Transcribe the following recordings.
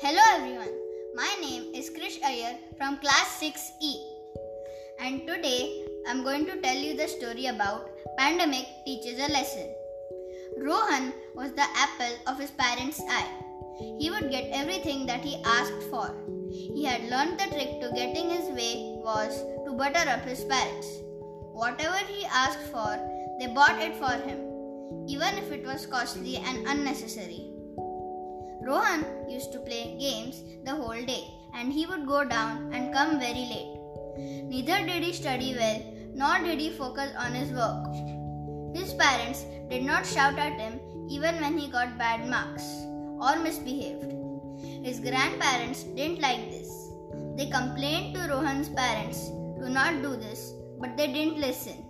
Hello everyone, my name is Krish Ayer from class 6E and today I'm going to tell you the story about Pandemic Teaches a Lesson. Rohan was the apple of his parents' eye. He would get everything that he asked for. He had learned the trick to getting his way was to butter up his parents. Whatever he asked for, they bought it for him, even if it was costly and unnecessary. Rohan used to play games the whole day and he would go down and come very late. Neither did he study well nor did he focus on his work. His parents did not shout at him even when he got bad marks or misbehaved. His grandparents didn't like this. They complained to Rohan's parents to not do this, but they didn't listen.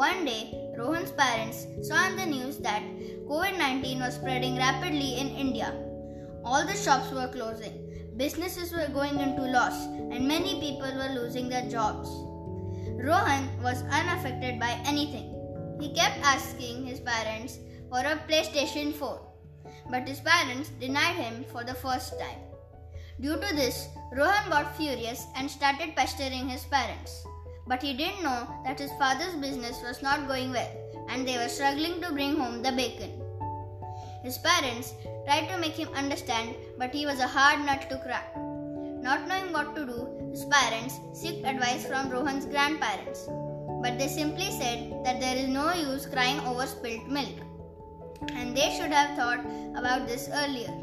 One day, Rohan's parents saw in the news that COVID 19 was spreading rapidly in India. All the shops were closing, businesses were going into loss, and many people were losing their jobs. Rohan was unaffected by anything. He kept asking his parents for a PlayStation 4, but his parents denied him for the first time. Due to this, Rohan got furious and started pestering his parents. But he didn't know that his father's business was not going well and they were struggling to bring home the bacon. His parents tried to make him understand, but he was a hard nut to crack. Not knowing what to do, his parents sought advice from Rohan's grandparents. But they simply said that there is no use crying over spilt milk, and they should have thought about this earlier.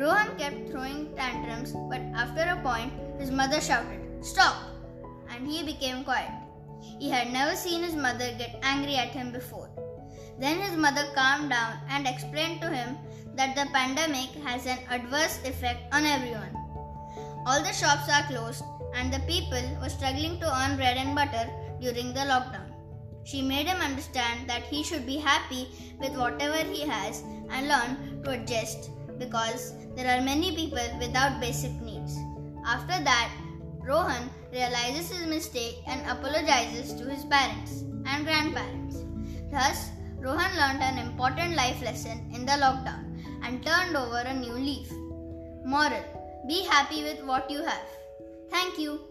Rohan kept throwing tantrums, but after a point, his mother shouted, Stop! And he became quiet. He had never seen his mother get angry at him before. Then his mother calmed down and explained to him that the pandemic has an adverse effect on everyone. All the shops are closed and the people were struggling to earn bread and butter during the lockdown. She made him understand that he should be happy with whatever he has and learn to adjust because there are many people without basic needs. After that, Rohan realizes his mistake and apologizes to his parents and grandparents. Thus, Rohan learned an important life lesson in the lockdown and turned over a new leaf. Moral Be happy with what you have. Thank you.